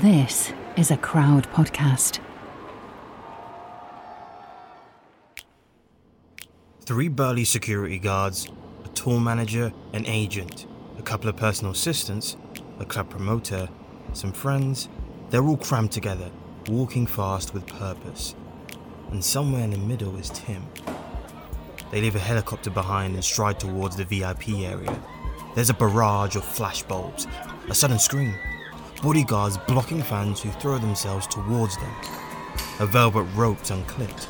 This is a crowd podcast. Three burly security guards, a tour manager, an agent, a couple of personal assistants, a club promoter, some friends. They're all crammed together, walking fast with purpose. And somewhere in the middle is Tim. They leave a helicopter behind and stride towards the VIP area. There's a barrage of flashbulbs, a sudden scream, bodyguards blocking fans who throw themselves towards them. A velvet rope's unclipped.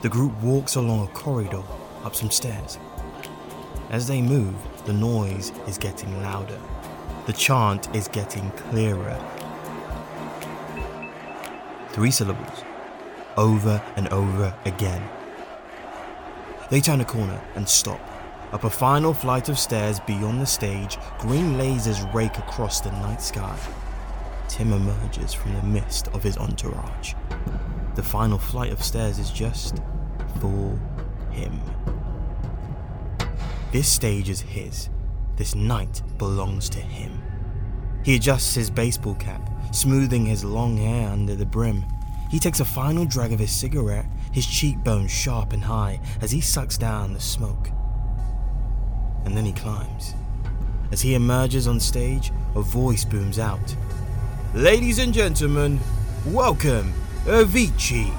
The group walks along a corridor, up some stairs. As they move, the noise is getting louder. The chant is getting clearer. Three syllables, over and over again. They turn a corner and stop. Up a final flight of stairs beyond the stage, green lasers rake across the night sky. Tim emerges from the mist of his entourage. The final flight of stairs is just for him. This stage is his. This night belongs to him. He adjusts his baseball cap, smoothing his long hair under the brim. He takes a final drag of his cigarette, his cheekbones sharp and high as he sucks down the smoke. And then he climbs. As he emerges on stage, a voice booms out. Ladies and gentlemen, welcome, Avicii.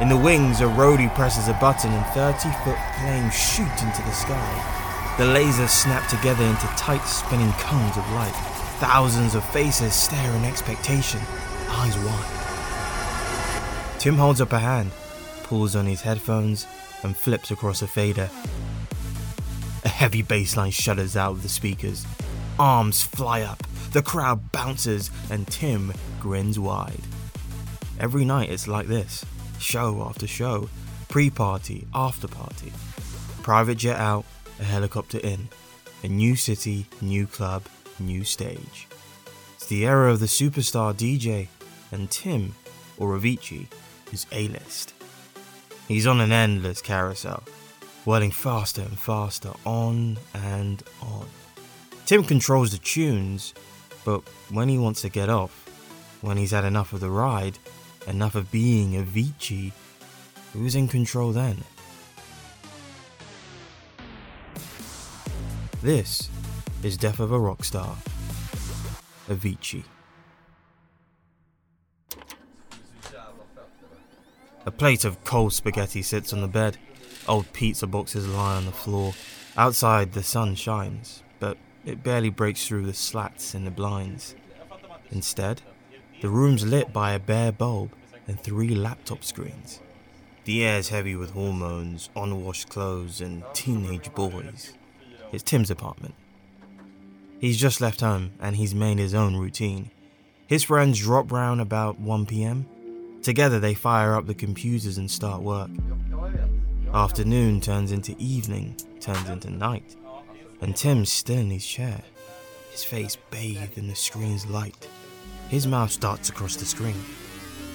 In the wings, a roadie presses a button and 30 foot flames shoot into the sky. The lasers snap together into tight spinning cones of light. Thousands of faces stare in expectation, eyes wide. Tim holds up a hand, pulls on his headphones, and flips across a fader. A heavy bass line shudders out of the speakers. Arms fly up, the crowd bounces, and Tim grins wide. Every night it's like this show after show, pre party, after party. Private jet out, a helicopter in. A new city, new club, new stage. It's the era of the superstar DJ, and Tim, or Avicii, is A list. He's on an endless carousel, whirling faster and faster, on and on. Tim controls the tunes, but when he wants to get off, when he's had enough of the ride, enough of being Avicii, who's in control then? This is Death of a Rock Star, Avicii. A plate of cold spaghetti sits on the bed. Old pizza boxes lie on the floor. Outside, the sun shines, it barely breaks through the slats in the blinds. Instead, the room's lit by a bare bulb and three laptop screens. The air's heavy with hormones, unwashed clothes, and teenage boys. It's Tim's apartment. He's just left home and he's made his own routine. His friends drop round about 1 pm. Together they fire up the computers and start work. Afternoon turns into evening, turns into night, and Tim's still in his chair, his face bathed in the screen's light. His mouth starts across the screen.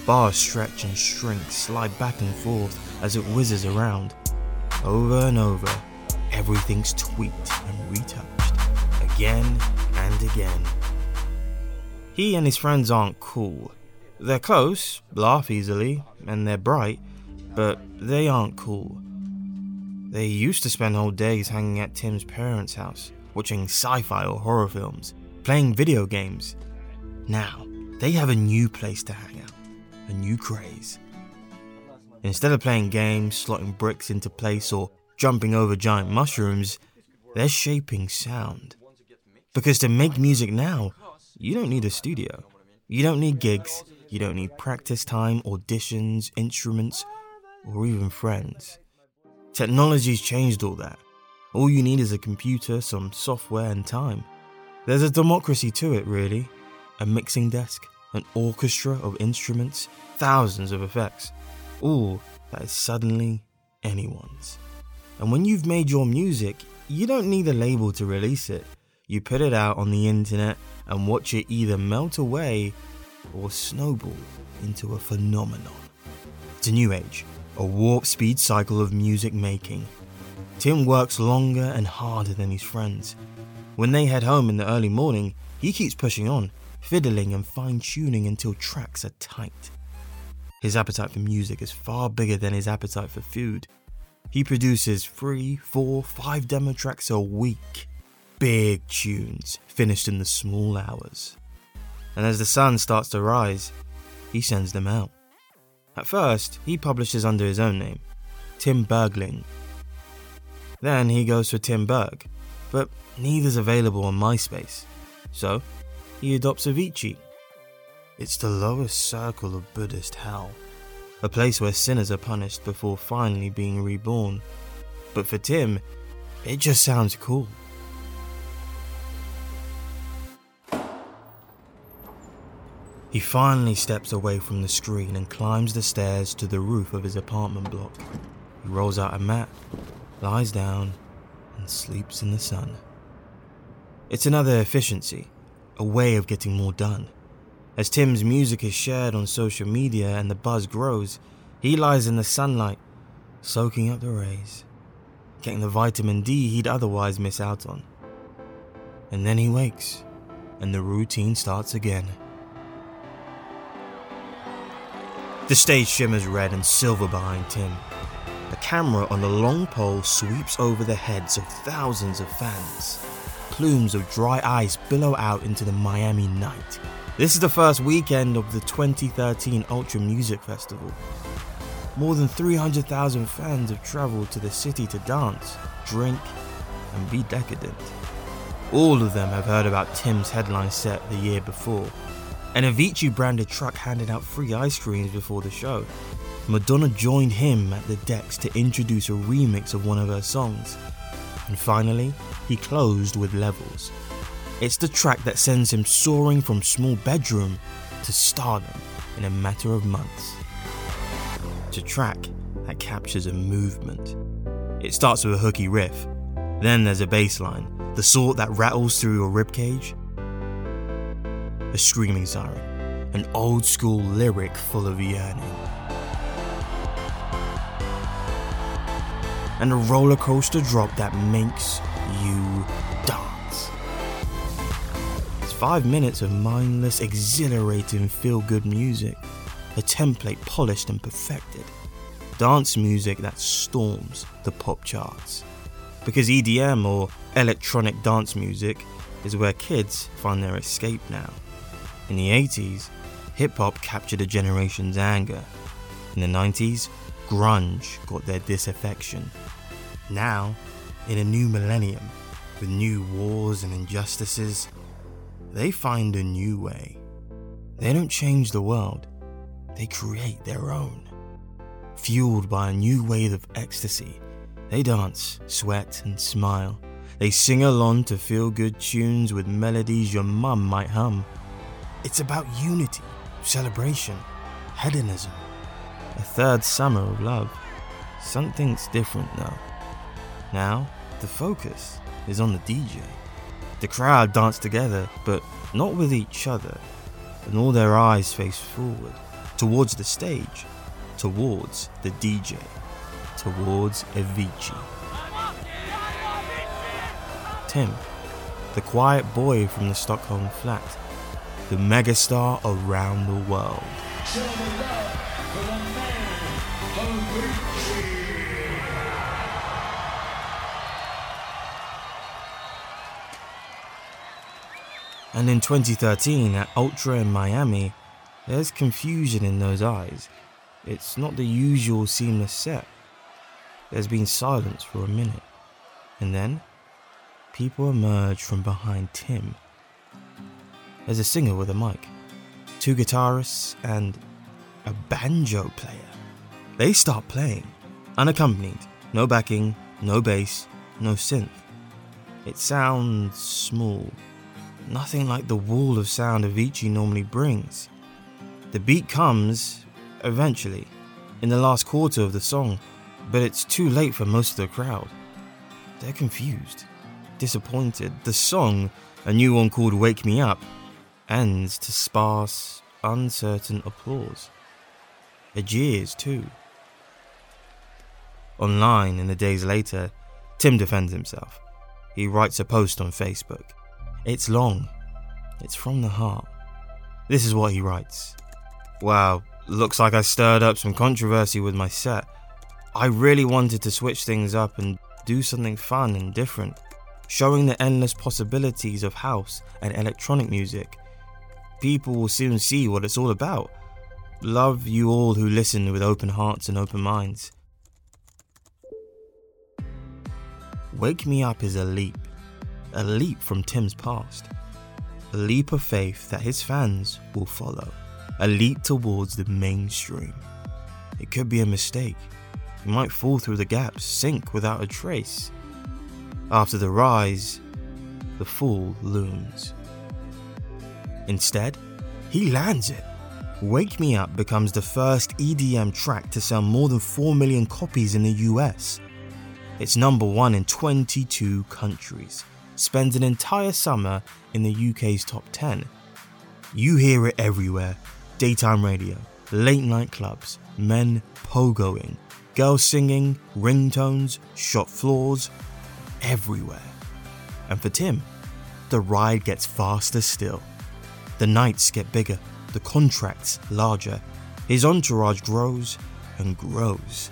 Bars stretch and shrink, slide back and forth as it whizzes around. Over and over, everything's tweaked and retouched, again and again. He and his friends aren't cool. They're close, laugh easily, and they're bright, but they aren't cool. They used to spend whole days hanging at Tim's parents' house, watching sci fi or horror films, playing video games. Now, they have a new place to hang out, a new craze. Instead of playing games, slotting bricks into place, or jumping over giant mushrooms, they're shaping sound. Because to make music now, you don't need a studio. You don't need gigs. You don't need practice time, auditions, instruments, or even friends. Technology's changed all that. All you need is a computer, some software, and time. There's a democracy to it, really. A mixing desk, an orchestra of instruments, thousands of effects. All that is suddenly anyone's. And when you've made your music, you don't need a label to release it. You put it out on the internet and watch it either melt away or snowball into a phenomenon. It's a new age, a warp speed cycle of music making. Tim works longer and harder than his friends. When they head home in the early morning, he keeps pushing on, fiddling and fine tuning until tracks are tight. His appetite for music is far bigger than his appetite for food. He produces three, four, five demo tracks a week. Big tunes, finished in the small hours. And as the sun starts to rise, he sends them out. At first, he publishes under his own name, Tim Bergling. Then he goes for Tim Berg, but neither's available on MySpace. So, he adopts Avicii. It's the lowest circle of Buddhist hell, a place where sinners are punished before finally being reborn. But for Tim, it just sounds cool. He finally steps away from the screen and climbs the stairs to the roof of his apartment block. He rolls out a mat, lies down, and sleeps in the sun. It's another efficiency, a way of getting more done. As Tim's music is shared on social media and the buzz grows, he lies in the sunlight, soaking up the rays, getting the vitamin D he'd otherwise miss out on. And then he wakes, and the routine starts again. The stage shimmers red and silver behind Tim. The camera on the long pole sweeps over the heads of thousands of fans. Plumes of dry ice billow out into the Miami night. This is the first weekend of the 2013 Ultra Music Festival. More than 300,000 fans have traveled to the city to dance, drink, and be decadent. All of them have heard about Tim's headline set the year before, an Avicii branded truck handed out free ice creams before the show. Madonna joined him at the decks to introduce a remix of one of her songs. And finally, he closed with Levels. It's the track that sends him soaring from small bedroom to stardom in a matter of months. It's a track that captures a movement. It starts with a hooky riff, then there's a bass line, the sort that rattles through your ribcage a screaming siren, an old school lyric full of yearning. And a roller coaster drop that makes you dance. It's five minutes of mindless, exhilarating, feel good music, a template polished and perfected. Dance music that storms the pop charts. Because EDM or electronic dance music is where kids find their escape now. In the 80s, hip hop captured a generation's anger. In the 90s, grunge got their disaffection. Now, in a new millennium, with new wars and injustices, they find a new way. They don't change the world, they create their own. Fueled by a new wave of ecstasy, they dance, sweat, and smile. They sing along to feel good tunes with melodies your mum might hum. It's about unity, celebration, hedonism. A third summer of love. Something's different though. Now, the focus is on the DJ. The crowd dance together, but not with each other, and all their eyes face forward, towards the stage, towards the DJ, towards Avicii. Tim, the quiet boy from the Stockholm flat, the megastar around the world. And in 2013 at Ultra in Miami, there's confusion in those eyes. It's not the usual seamless set. There's been silence for a minute. And then, people emerge from behind Tim. There's a singer with a mic, two guitarists, and a banjo player. They start playing, unaccompanied, no backing, no bass, no synth. It sounds small, nothing like the wall of sound Avicii normally brings. The beat comes, eventually, in the last quarter of the song, but it's too late for most of the crowd. They're confused, disappointed. The song, a new one called Wake Me Up, ends to sparse, uncertain applause. A jeers, too. Online, in the days later, Tim defends himself. He writes a post on Facebook. It's long. It's from the heart. This is what he writes. Wow, looks like I stirred up some controversy with my set. I really wanted to switch things up and do something fun and different, showing the endless possibilities of house and electronic music. People will soon see what it's all about. Love you all who listen with open hearts and open minds. Wake Me Up is a leap, a leap from Tim's past, a leap of faith that his fans will follow, a leap towards the mainstream. It could be a mistake. He might fall through the gaps, sink without a trace. After the rise, the fall looms. Instead, he lands it. Wake Me Up becomes the first EDM track to sell more than 4 million copies in the US it's number one in 22 countries. Spends an entire summer in the UK's top 10. You hear it everywhere daytime radio, late night clubs, men pogoing, girls singing, ringtones, shop floors, everywhere. And for Tim, the ride gets faster still. The nights get bigger, the contracts larger, his entourage grows and grows.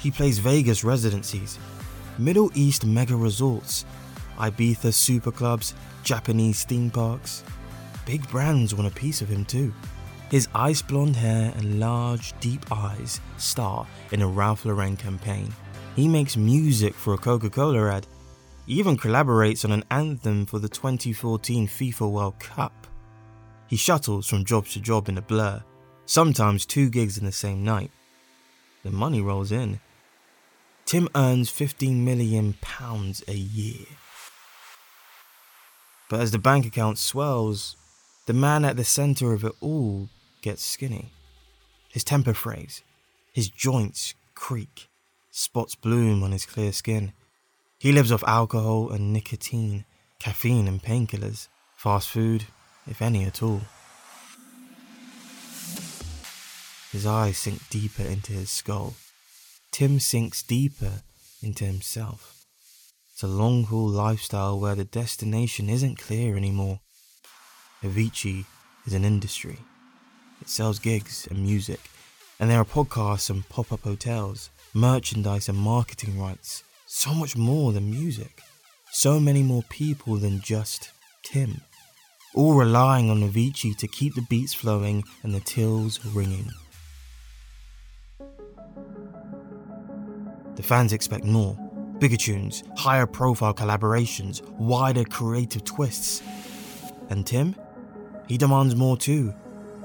He plays Vegas residencies, Middle East mega resorts, Ibiza super clubs, Japanese theme parks. Big brands want a piece of him too. His ice blonde hair and large, deep eyes star in a Ralph Lauren campaign. He makes music for a Coca Cola ad. He even collaborates on an anthem for the 2014 FIFA World Cup. He shuttles from job to job in a blur, sometimes two gigs in the same night. The money rolls in. Tim earns 15 million pounds a year. But as the bank account swells, the man at the center of it all gets skinny. His temper frays, his joints creak, spots bloom on his clear skin. He lives off alcohol and nicotine, caffeine and painkillers, fast food, if any at all. His eyes sink deeper into his skull. Tim sinks deeper into himself. It's a long haul lifestyle where the destination isn't clear anymore. Avicii is an industry. It sells gigs and music, and there are podcasts and pop up hotels, merchandise and marketing rights. So much more than music. So many more people than just Tim. All relying on Avicii to keep the beats flowing and the tills ringing. The fans expect more bigger tunes, higher profile collaborations, wider creative twists. And Tim? He demands more too.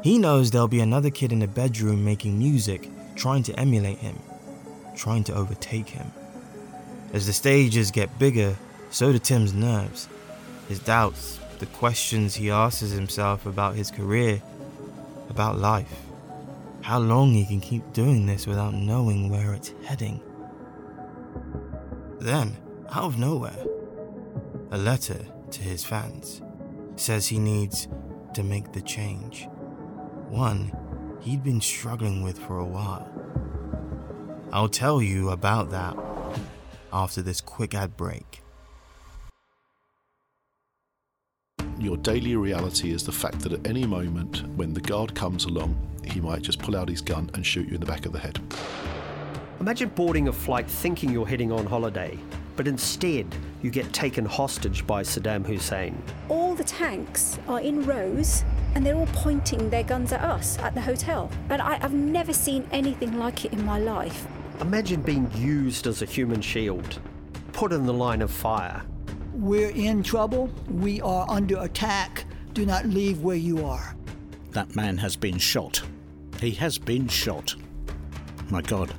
He knows there'll be another kid in a bedroom making music, trying to emulate him, trying to overtake him. As the stages get bigger, so do Tim's nerves, his doubts, the questions he asks himself about his career, about life, how long he can keep doing this without knowing where it's heading. Then, out of nowhere, a letter to his fans says he needs to make the change. One he'd been struggling with for a while. I'll tell you about that after this quick ad break. Your daily reality is the fact that at any moment, when the guard comes along, he might just pull out his gun and shoot you in the back of the head. Imagine boarding a flight thinking you're heading on holiday, but instead you get taken hostage by Saddam Hussein. All the tanks are in rows and they're all pointing their guns at us at the hotel. And I, have never seen anything like it in my life. Imagine being used as a human shield, put in the line of fire. We're in trouble. We are under attack. Do not leave where you are. That man has been shot. He has been shot. My God.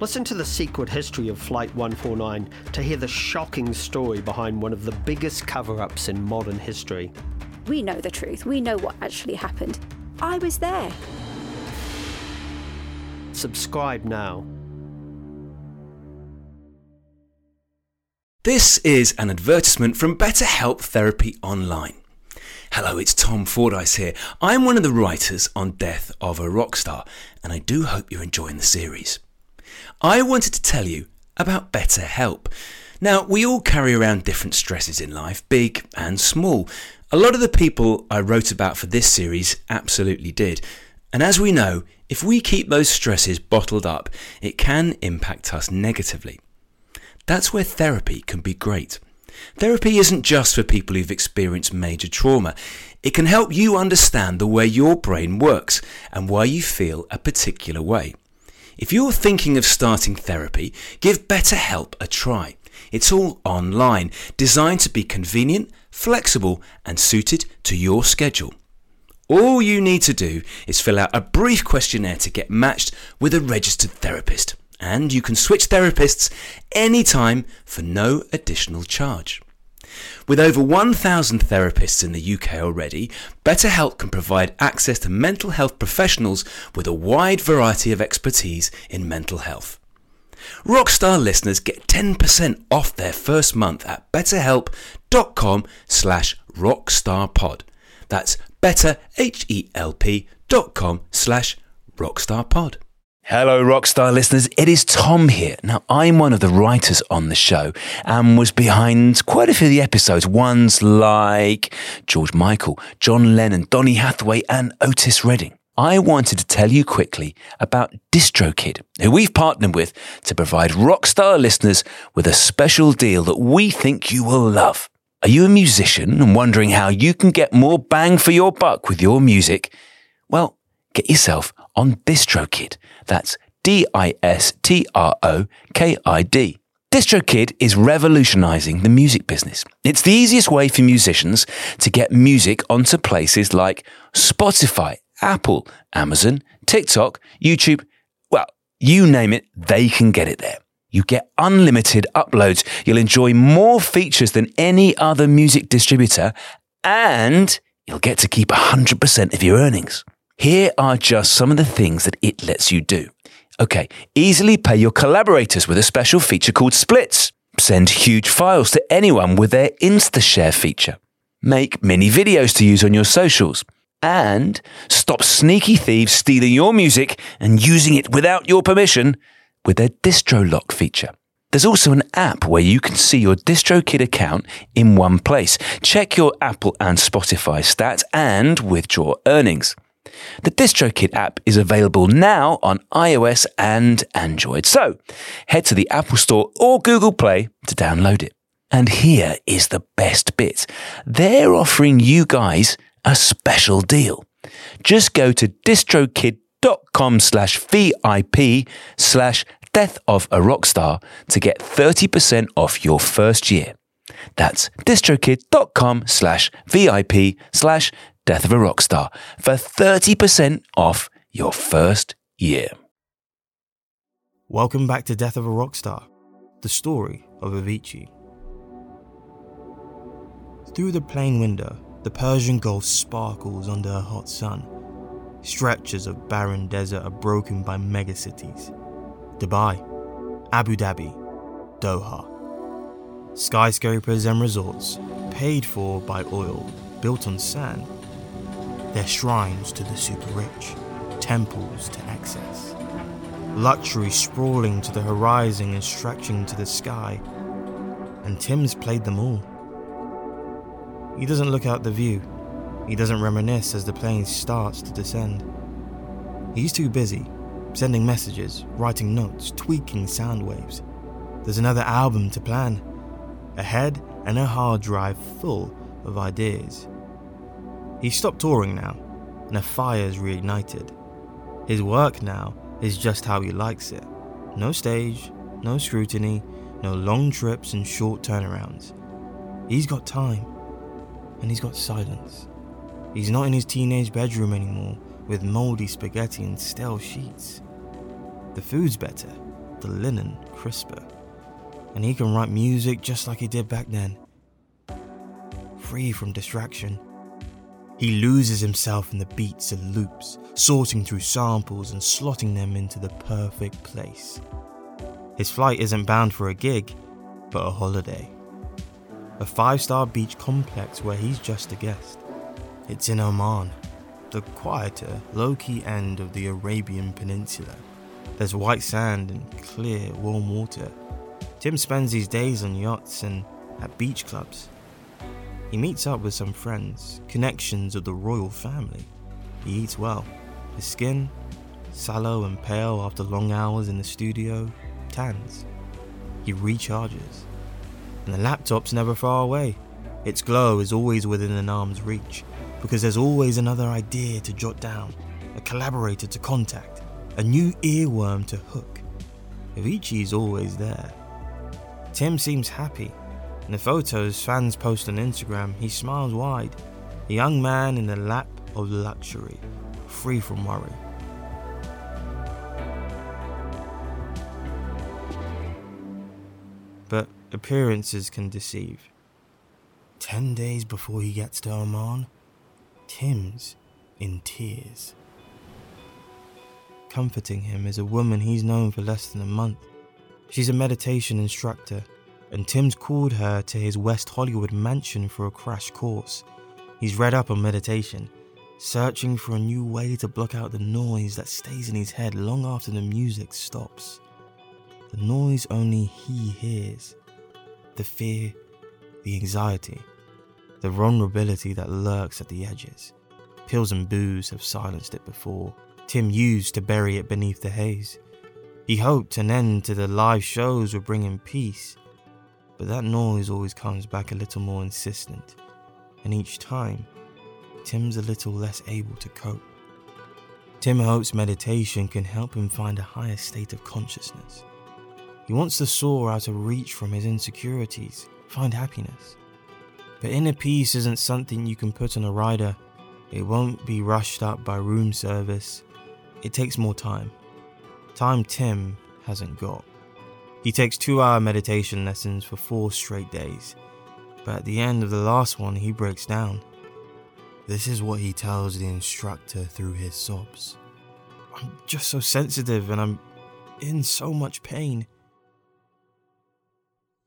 Listen to the secret history of Flight 149 to hear the shocking story behind one of the biggest cover ups in modern history. We know the truth. We know what actually happened. I was there. Subscribe now. This is an advertisement from BetterHelp Therapy Online. Hello, it's Tom Fordyce here. I'm one of the writers on Death of a Rockstar, and I do hope you're enjoying the series. I wanted to tell you about BetterHelp. Now, we all carry around different stresses in life, big and small. A lot of the people I wrote about for this series absolutely did. And as we know, if we keep those stresses bottled up, it can impact us negatively. That's where therapy can be great. Therapy isn't just for people who've experienced major trauma. It can help you understand the way your brain works and why you feel a particular way. If you're thinking of starting therapy, give BetterHelp a try. It's all online, designed to be convenient, flexible, and suited to your schedule. All you need to do is fill out a brief questionnaire to get matched with a registered therapist, and you can switch therapists anytime for no additional charge. With over 1,000 therapists in the UK already, BetterHelp can provide access to mental health professionals with a wide variety of expertise in mental health. Rockstar listeners get 10% off their first month at betterhelp.com slash rockstarpod. That's betterhelp.com slash rockstarpod. Hello, Rockstar listeners. It is Tom here. Now, I'm one of the writers on the show and was behind quite a few of the episodes. Ones like George Michael, John Lennon, Donny Hathaway, and Otis Redding. I wanted to tell you quickly about DistroKid, who we've partnered with to provide Rockstar listeners with a special deal that we think you will love. Are you a musician and wondering how you can get more bang for your buck with your music? Well, get yourself on DistroKid. That's D I S T R O K I D. DistroKid is revolutionizing the music business. It's the easiest way for musicians to get music onto places like Spotify, Apple, Amazon, TikTok, YouTube. Well, you name it, they can get it there. You get unlimited uploads. You'll enjoy more features than any other music distributor, and you'll get to keep 100% of your earnings. Here are just some of the things that it lets you do. Okay, easily pay your collaborators with a special feature called Splits. Send huge files to anyone with their InstaShare feature. Make mini videos to use on your socials and stop sneaky thieves stealing your music and using it without your permission with their DistroLock feature. There's also an app where you can see your DistroKid account in one place. Check your Apple and Spotify stats and withdraw earnings. The DistroKid app is available now on iOS and Android. So head to the Apple Store or Google Play to download it. And here is the best bit. They're offering you guys a special deal. Just go to distrokid.com slash VIP slash death of a rockstar to get 30% off your first year. That's distrokid.com slash VIP slash death of a rockstar for 30% off your first year. Welcome back to Death of a Rockstar, the story of Avicii. Through the plane window, the Persian Gulf sparkles under a hot sun. Stretches of barren desert are broken by megacities Dubai, Abu Dhabi, Doha. Skyscrapers and resorts, paid for by oil, built on sand. They're shrines to the super rich, temples to excess. Luxury sprawling to the horizon and stretching to the sky. And Tim's played them all. He doesn't look out the view. He doesn't reminisce as the plane starts to descend. He's too busy, sending messages, writing notes, tweaking sound waves. There's another album to plan, a head and a hard drive full of ideas. He's stopped touring now, and a fire's reignited. His work now is just how he likes it. No stage, no scrutiny, no long trips and short turnarounds. He's got time, and he's got silence. He's not in his teenage bedroom anymore with mouldy spaghetti and stale sheets. The food's better, the linen crisper, and he can write music just like he did back then. Free from distraction. He loses himself in the beats and loops, sorting through samples and slotting them into the perfect place. His flight isn't bound for a gig, but a holiday. A five star beach complex where he's just a guest. It's in Oman, the quieter, low key end of the Arabian Peninsula. There's white sand and clear, warm water. Tim spends his days on yachts and at beach clubs. He meets up with some friends, connections of the royal family. He eats well. His skin, sallow and pale after long hours in the studio, tans. He recharges. And the laptop's never far away. Its glow is always within an arm's reach, because there's always another idea to jot down, a collaborator to contact, a new earworm to hook. Avicii's always there. Tim seems happy. In the photos fans post on Instagram, he smiles wide, a young man in the lap of luxury, free from worry. But appearances can deceive. Ten days before he gets to Oman, Tim's in tears. Comforting him is a woman he's known for less than a month. She's a meditation instructor, and Tim's called her to his West Hollywood mansion for a crash course. He's read up on meditation, searching for a new way to block out the noise that stays in his head long after the music stops. The noise only he hears. The fear, the anxiety, the vulnerability that lurks at the edges. Pills and booze have silenced it before. Tim used to bury it beneath the haze. He hoped an end to the live shows would bring him peace, but that noise always comes back a little more insistent, and each time, Tim's a little less able to cope. Tim hopes meditation can help him find a higher state of consciousness. He wants to soar out of reach from his insecurities, find happiness. But inner peace isn't something you can put on a rider. It won't be rushed up by room service. It takes more time. Time Tim hasn't got. He takes two hour meditation lessons for four straight days. But at the end of the last one, he breaks down. This is what he tells the instructor through his sobs. I'm just so sensitive and I'm in so much pain.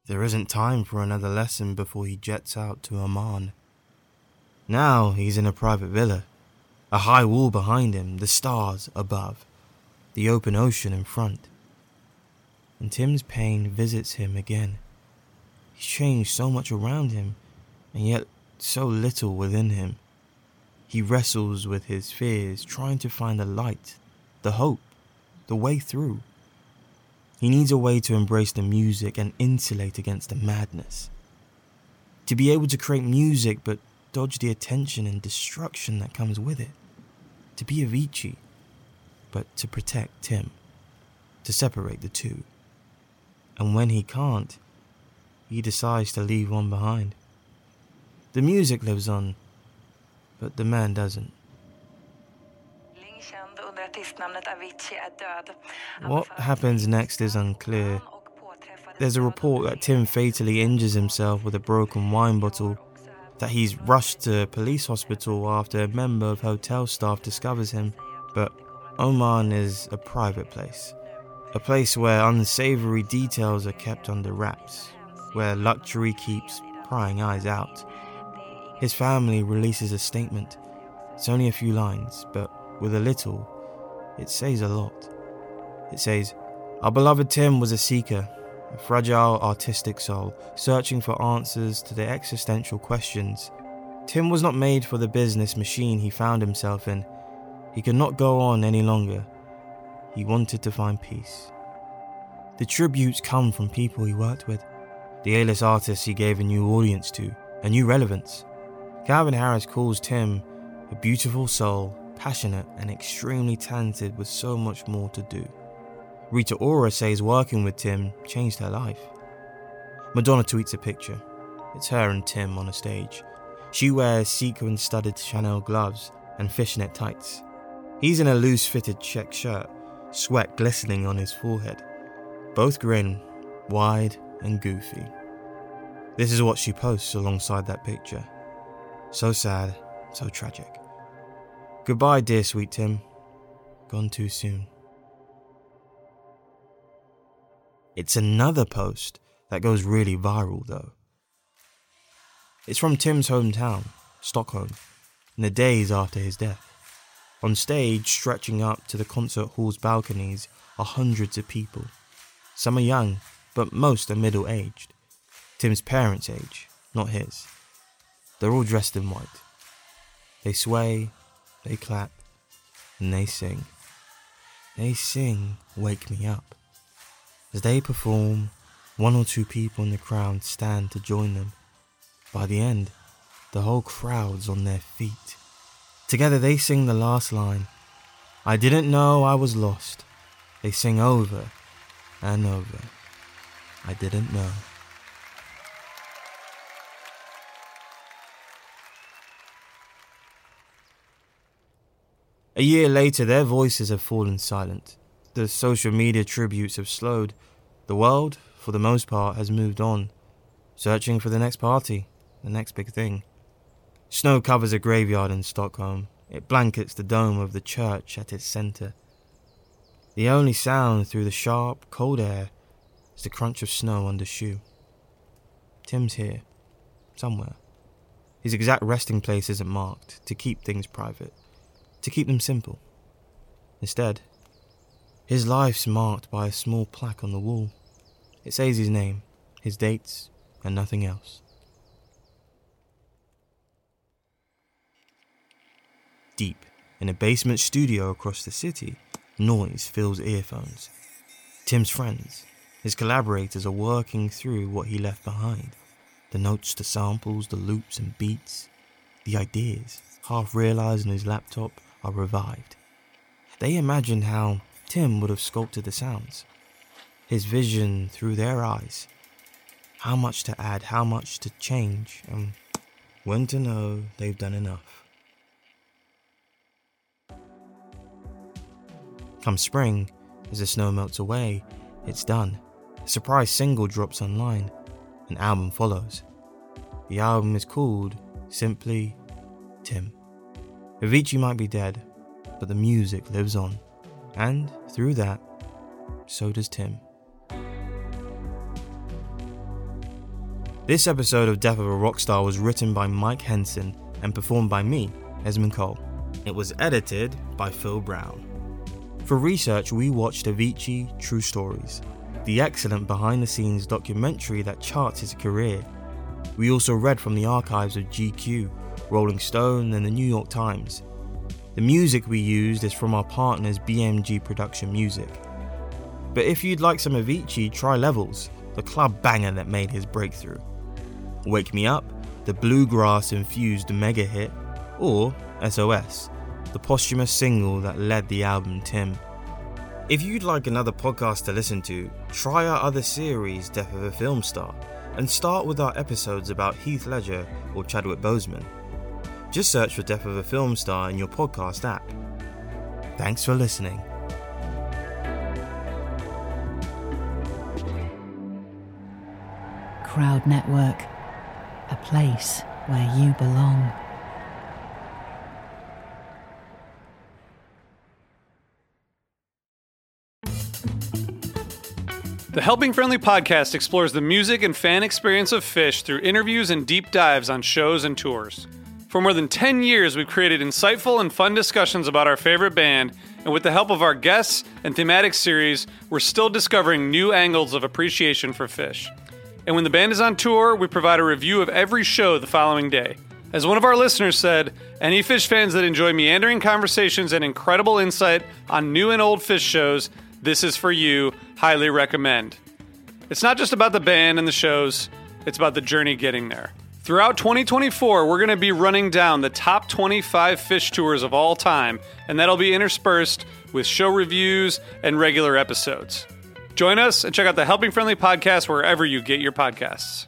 There isn't time for another lesson before he jets out to Oman. Now he's in a private villa, a high wall behind him, the stars above, the open ocean in front. And Tim's pain visits him again. He's changed so much around him, and yet so little within him. He wrestles with his fears, trying to find the light, the hope, the way through. He needs a way to embrace the music and insulate against the madness. To be able to create music but dodge the attention and destruction that comes with it. To be Avicii, but to protect Tim. To separate the two. And when he can't, he decides to leave one behind. The music lives on, but the man doesn't. What happens next is unclear. There's a report that Tim fatally injures himself with a broken wine bottle, that he's rushed to a police hospital after a member of hotel staff discovers him, but Oman is a private place. A place where unsavory details are kept under wraps, where luxury keeps prying eyes out. His family releases a statement. It's only a few lines, but with a little, it says a lot. It says, Our beloved Tim was a seeker, a fragile artistic soul, searching for answers to the existential questions. Tim was not made for the business machine he found himself in. He could not go on any longer. He wanted to find peace. The tributes come from people he worked with, the A-list artists he gave a new audience to, a new relevance. Calvin Harris calls Tim a beautiful soul, passionate and extremely talented with so much more to do. Rita Ora says working with Tim changed her life. Madonna tweets a picture. It's her and Tim on a stage. She wears sequin studded Chanel gloves and fishnet tights. He's in a loose fitted check shirt, sweat glistening on his forehead. Both grin, wide and goofy. This is what she posts alongside that picture. So sad, so tragic. Goodbye, dear sweet Tim. Gone too soon. It's another post that goes really viral, though. It's from Tim's hometown, Stockholm, in the days after his death. On stage, stretching up to the concert hall's balconies, are hundreds of people. Some are young, but most are middle aged. Tim's parents' age, not his. They're all dressed in white. They sway, they clap, and they sing. They sing Wake Me Up. As they perform, one or two people in the crowd stand to join them. By the end, the whole crowd's on their feet. Together they sing the last line I didn't know I was lost. They sing over and over. I didn't know. A year later, their voices have fallen silent. The social media tributes have slowed. The world, for the most part, has moved on, searching for the next party, the next big thing. Snow covers a graveyard in Stockholm. It blankets the dome of the church at its centre. The only sound through the sharp, cold air is the crunch of snow under shoe. Tim's here, somewhere. His exact resting place isn't marked, to keep things private, to keep them simple. Instead, his life's marked by a small plaque on the wall. It says his name, his dates, and nothing else. Deep in a basement studio across the city, noise fills earphones. Tim's friends, his collaborators, are working through what he left behind the notes, the samples, the loops and beats. The ideas, half realized on his laptop, are revived. They imagine how Tim would have sculpted the sounds, his vision through their eyes. How much to add, how much to change, and when to know they've done enough. Come spring, as the snow melts away, it's done. A surprise single drops online. An album follows. The album is called simply Tim. Avicii might be dead, but the music lives on. And through that, so does Tim. This episode of Death of a Rockstar was written by Mike Henson and performed by me, Esmond Cole. It was edited by Phil Brown. For research, we watched Avicii True Stories, the excellent behind the scenes documentary that charts his career. We also read from the archives of GQ, Rolling Stone, and the New York Times. The music we used is from our partners BMG Production Music. But if you'd like some Avicii, try Levels, the club banger that made his breakthrough. Wake Me Up, the bluegrass infused mega hit, or SOS, the posthumous single that led the album Tim. If you'd like another podcast to listen to, try our other series, Death of a Film Star, and start with our episodes about Heath Ledger or Chadwick Boseman. Just search for Death of a Film Star in your podcast app. Thanks for listening. Crowd Network, a place where you belong. The Helping Friendly podcast explores the music and fan experience of Phish through interviews and deep dives on shows and tours. For more than 10 years, we've created insightful and fun discussions about our favorite band, and with the help of our guests and thematic series, we're still discovering new angles of appreciation for Phish. And when the band is on tour, we provide a review of every show the following day. As one of our listeners said, any Phish fans that enjoy meandering conversations and incredible insight on new and old Phish shows This is for you. Highly recommend. It's not just about the band and the shows, it's about the journey getting there. Throughout 2024, we're going to be running down the top 25 Phish tours of all time, and that'll be interspersed with show reviews and regular episodes. Join us and check out the Helping Friendly podcast wherever you get your podcasts.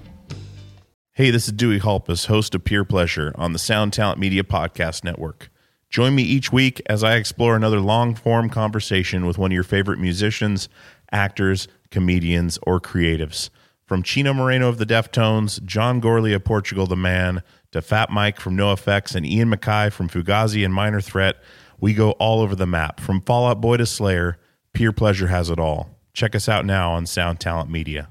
Hey, this is Dewey Halpus, host of Peer Pleasure on the Sound Talent Media Podcast Network. Join me each week as I explore another long form conversation with one of your favorite musicians, actors, comedians, or creatives. From Chino Moreno of the Deftones, John Gourley of Portugal the Man, to Fat Mike from NOFX and Ian MacKaye from Fugazi and Minor Threat, we go all over the map. From Fall Out Boy to Slayer, Peer Pleasure has it all. Check us out now on Sound Talent Media.